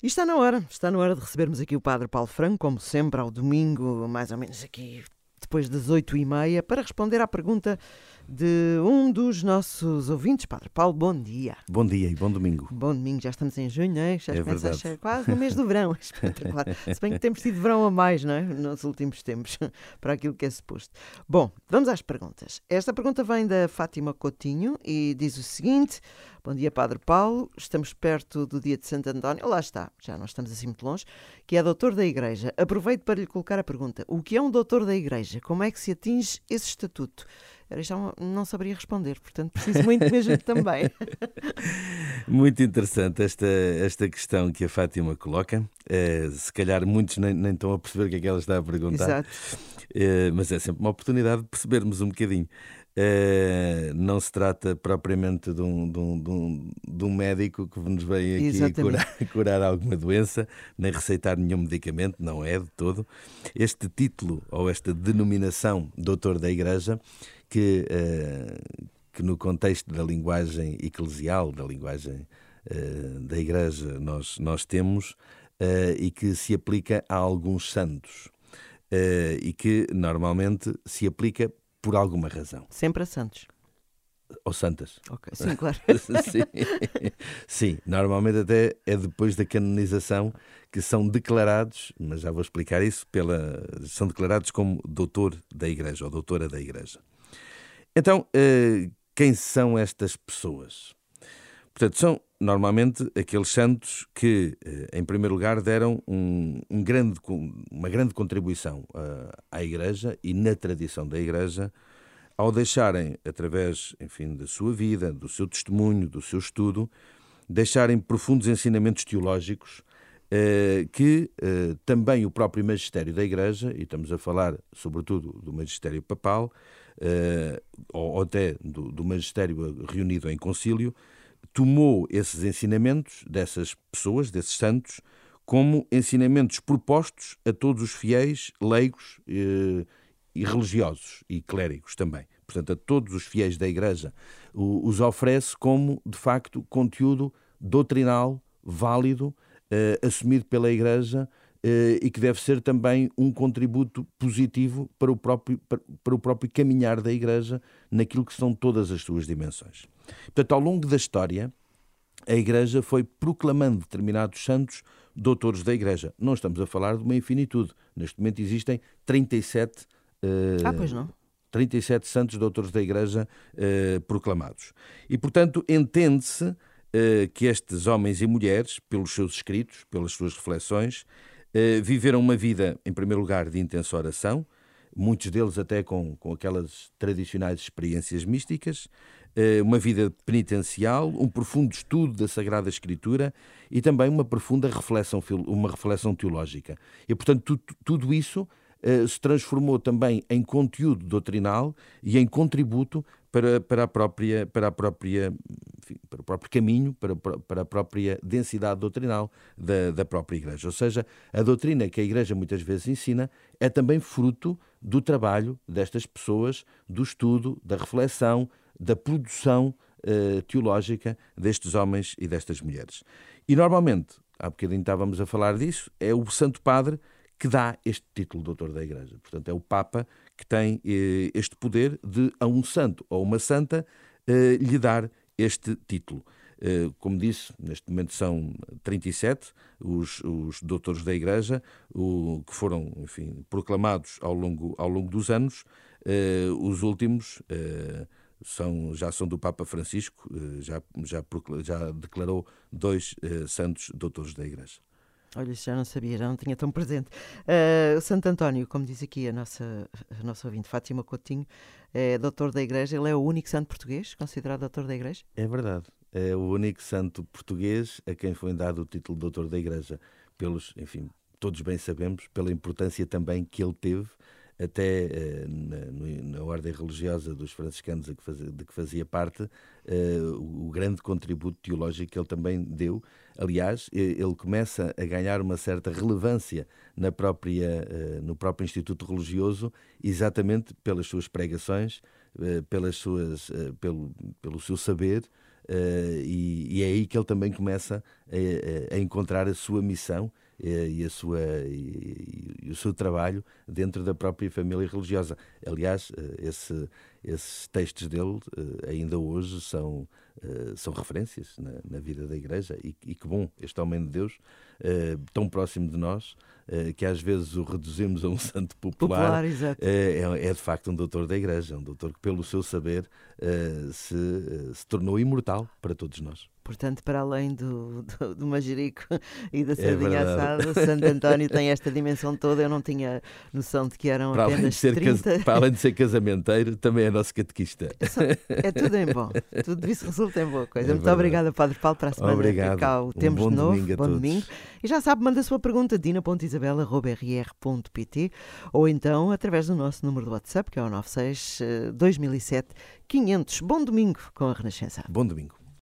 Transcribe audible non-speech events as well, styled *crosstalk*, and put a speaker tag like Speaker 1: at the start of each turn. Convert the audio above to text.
Speaker 1: E está na hora, está na hora de recebermos aqui o Padre Paulo Franco, como sempre, ao domingo, mais ou menos aqui depois das oito e meia, para responder à pergunta de um dos nossos ouvintes. Padre Paulo, bom dia.
Speaker 2: Bom dia e bom domingo.
Speaker 1: Bom domingo, já estamos em junho, não é? Já
Speaker 2: é
Speaker 1: começa a ser quase no mês do verão. *laughs* Espetacular. Se bem que temos tido verão a mais, não é? Nos últimos tempos, *laughs* para aquilo que é suposto. Bom, vamos às perguntas. Esta pergunta vem da Fátima Coutinho e diz o seguinte: Bom dia, Padre Paulo. Estamos perto do dia de Santo António. Lá está, já não estamos assim muito longe. Que é doutor da Igreja. Aproveito para lhe colocar a pergunta: O que é um doutor da Igreja? Como é que se atinge esse estatuto? Já não saberia responder, portanto preciso muito *laughs* mesmo também.
Speaker 2: Muito interessante esta, esta questão que a Fátima coloca. Eh, se calhar muitos nem, nem estão a perceber o que é que ela está a perguntar.
Speaker 1: Exato.
Speaker 2: Eh, mas é sempre uma oportunidade de percebermos um bocadinho. Eh, não se trata propriamente de um, de, um, de, um, de um médico que nos vem aqui
Speaker 1: Exatamente.
Speaker 2: curar, *laughs* curar alguma doença, nem receitar nenhum medicamento, não é de todo. Este título ou esta denominação doutor da Igreja, que, eh, que no contexto da linguagem eclesial, da linguagem eh, da Igreja, nós, nós temos e que se aplica a alguns santos. e que normalmente se aplica por alguma razão.
Speaker 1: Sempre a Santos.
Speaker 2: Ou santas.
Speaker 1: Ok, sim, claro. *laughs*
Speaker 2: Sim. Sim, normalmente até é depois da canonização que são declarados, mas já vou explicar isso, pela, são declarados como doutor da Igreja ou doutora da Igreja. Então, eh, quem são estas pessoas? Portanto, são normalmente aqueles santos que, eh, em primeiro lugar, deram um, um grande, uma grande contribuição ah, à Igreja e na tradição da Igreja ao deixarem, através, enfim, da sua vida, do seu testemunho, do seu estudo, deixarem profundos ensinamentos teológicos eh, que eh, também o próprio magistério da Igreja, e estamos a falar sobretudo do magistério papal, eh, ou, ou até do, do magistério reunido em concílio, tomou esses ensinamentos dessas pessoas, desses santos, como ensinamentos propostos a todos os fiéis, leigos eh, e religiosos e clérigos também. Portanto, a todos os fiéis da Igreja os oferece como, de facto, conteúdo doutrinal, válido, eh, assumido pela Igreja e que deve ser também um contributo positivo para o, próprio, para, o próprio caminhar da Igreja naquilo que são todas as suas dimensões. Portanto, ao longo da história, a Igreja foi proclamando determinados santos doutores da Igreja. Não estamos a falar de uma infinitude. Neste momento existem 37 eh,
Speaker 1: Ah, pois não.
Speaker 2: 37 santos doutores da Igreja eh, proclamados. E, portanto, entende-se eh, que estes homens e mulheres, pelos seus escritos, pelas suas reflexões, eh, viveram uma vida, em primeiro lugar, de intensa oração, muitos deles até com, com aquelas tradicionais experiências místicas, eh, uma vida penitencial, um profundo estudo da Sagrada Escritura e também uma profunda reflexão, uma reflexão teológica. E, portanto, tu- tudo isso eh, se transformou também em conteúdo doutrinal e em contributo para, para, a, própria, para, a própria, próprio caminho, para, para a própria densidade doutrinal da, da própria Igreja. Ou seja, a doutrina que a Igreja muitas vezes ensina é também fruto do trabalho destas pessoas, do estudo, da reflexão, da produção eh, teológica destes homens e destas mulheres. E normalmente, há bocadinho estávamos a falar disso, é o Santo Padre que dá este título de doutor da Igreja. Portanto, é o Papa que tem eh, este poder de, a um santo ou uma santa, eh, lhe dar este título. Eh, como disse, neste momento são 37 os, os doutores da Igreja, o, que foram, enfim, proclamados ao longo, ao longo dos anos. Eh, os últimos eh, são, já são do Papa Francisco, já, já, já declarou dois santos doutores da Igreja.
Speaker 1: Olha, já não sabia, já não tinha tão presente. O Santo António, como diz aqui a nossa, a nossa ouvinte Fátima Coutinho, é doutor da Igreja. Ele é o único santo português considerado doutor da Igreja?
Speaker 2: É verdade. É o único santo português a quem foi dado o título de doutor da Igreja. Pelos, enfim, todos bem sabemos, pela importância também que ele teve até eh, na, na ordem religiosa dos franciscanos a que fazia- de que fazia parte, eh, o, o grande contributo teológico que ele também deu. Aliás, ele começa a ganhar uma certa relevância na própria, eh, no próprio Instituto Religioso, exatamente pelas suas pregações, pelas suas, pelo, pelo seu saber, e, e, é aí que ele também começa a, a encontrar a sua missão e, a sua, e, e, o seu trabalho dentro da própria família religiosa. Aliás, esse, esses textos dele ainda hoje são, são referências na, na, vida da Igreja e, e que bom, este homem de Deus, tão próximo de nós, eh, que às vezes o reduzimos a um *laughs* santo popular,
Speaker 1: popular
Speaker 2: eh, é, é, de facto um doutor da Igreja, um doutor que, pelo seu saber, eh, se, se tornou imortal para todos nós.
Speaker 1: Portanto, para além do, do, do magerico *laughs* e da é sardinha é assada, Santo António tem esta dimensão toda. Eu não tinha noção de que eram
Speaker 2: para
Speaker 1: apenas
Speaker 2: ser
Speaker 1: 30.
Speaker 2: Para além de ser casamenteiro, também é nosso catequista.
Speaker 1: É tudo em bom. Tudo isso resulta em boa coisa. É Muito obrigada, Padre Paulo, para a semana
Speaker 2: Obrigado.
Speaker 1: cá o temos
Speaker 2: um
Speaker 1: de novo.
Speaker 2: Domingo
Speaker 1: bom domingo. E já sabe, manda a sua pergunta dina.isabela.rr.pt ou então através do nosso número de WhatsApp, que é o 96 2007 500. Bom domingo com a Renascença.
Speaker 2: Bom domingo.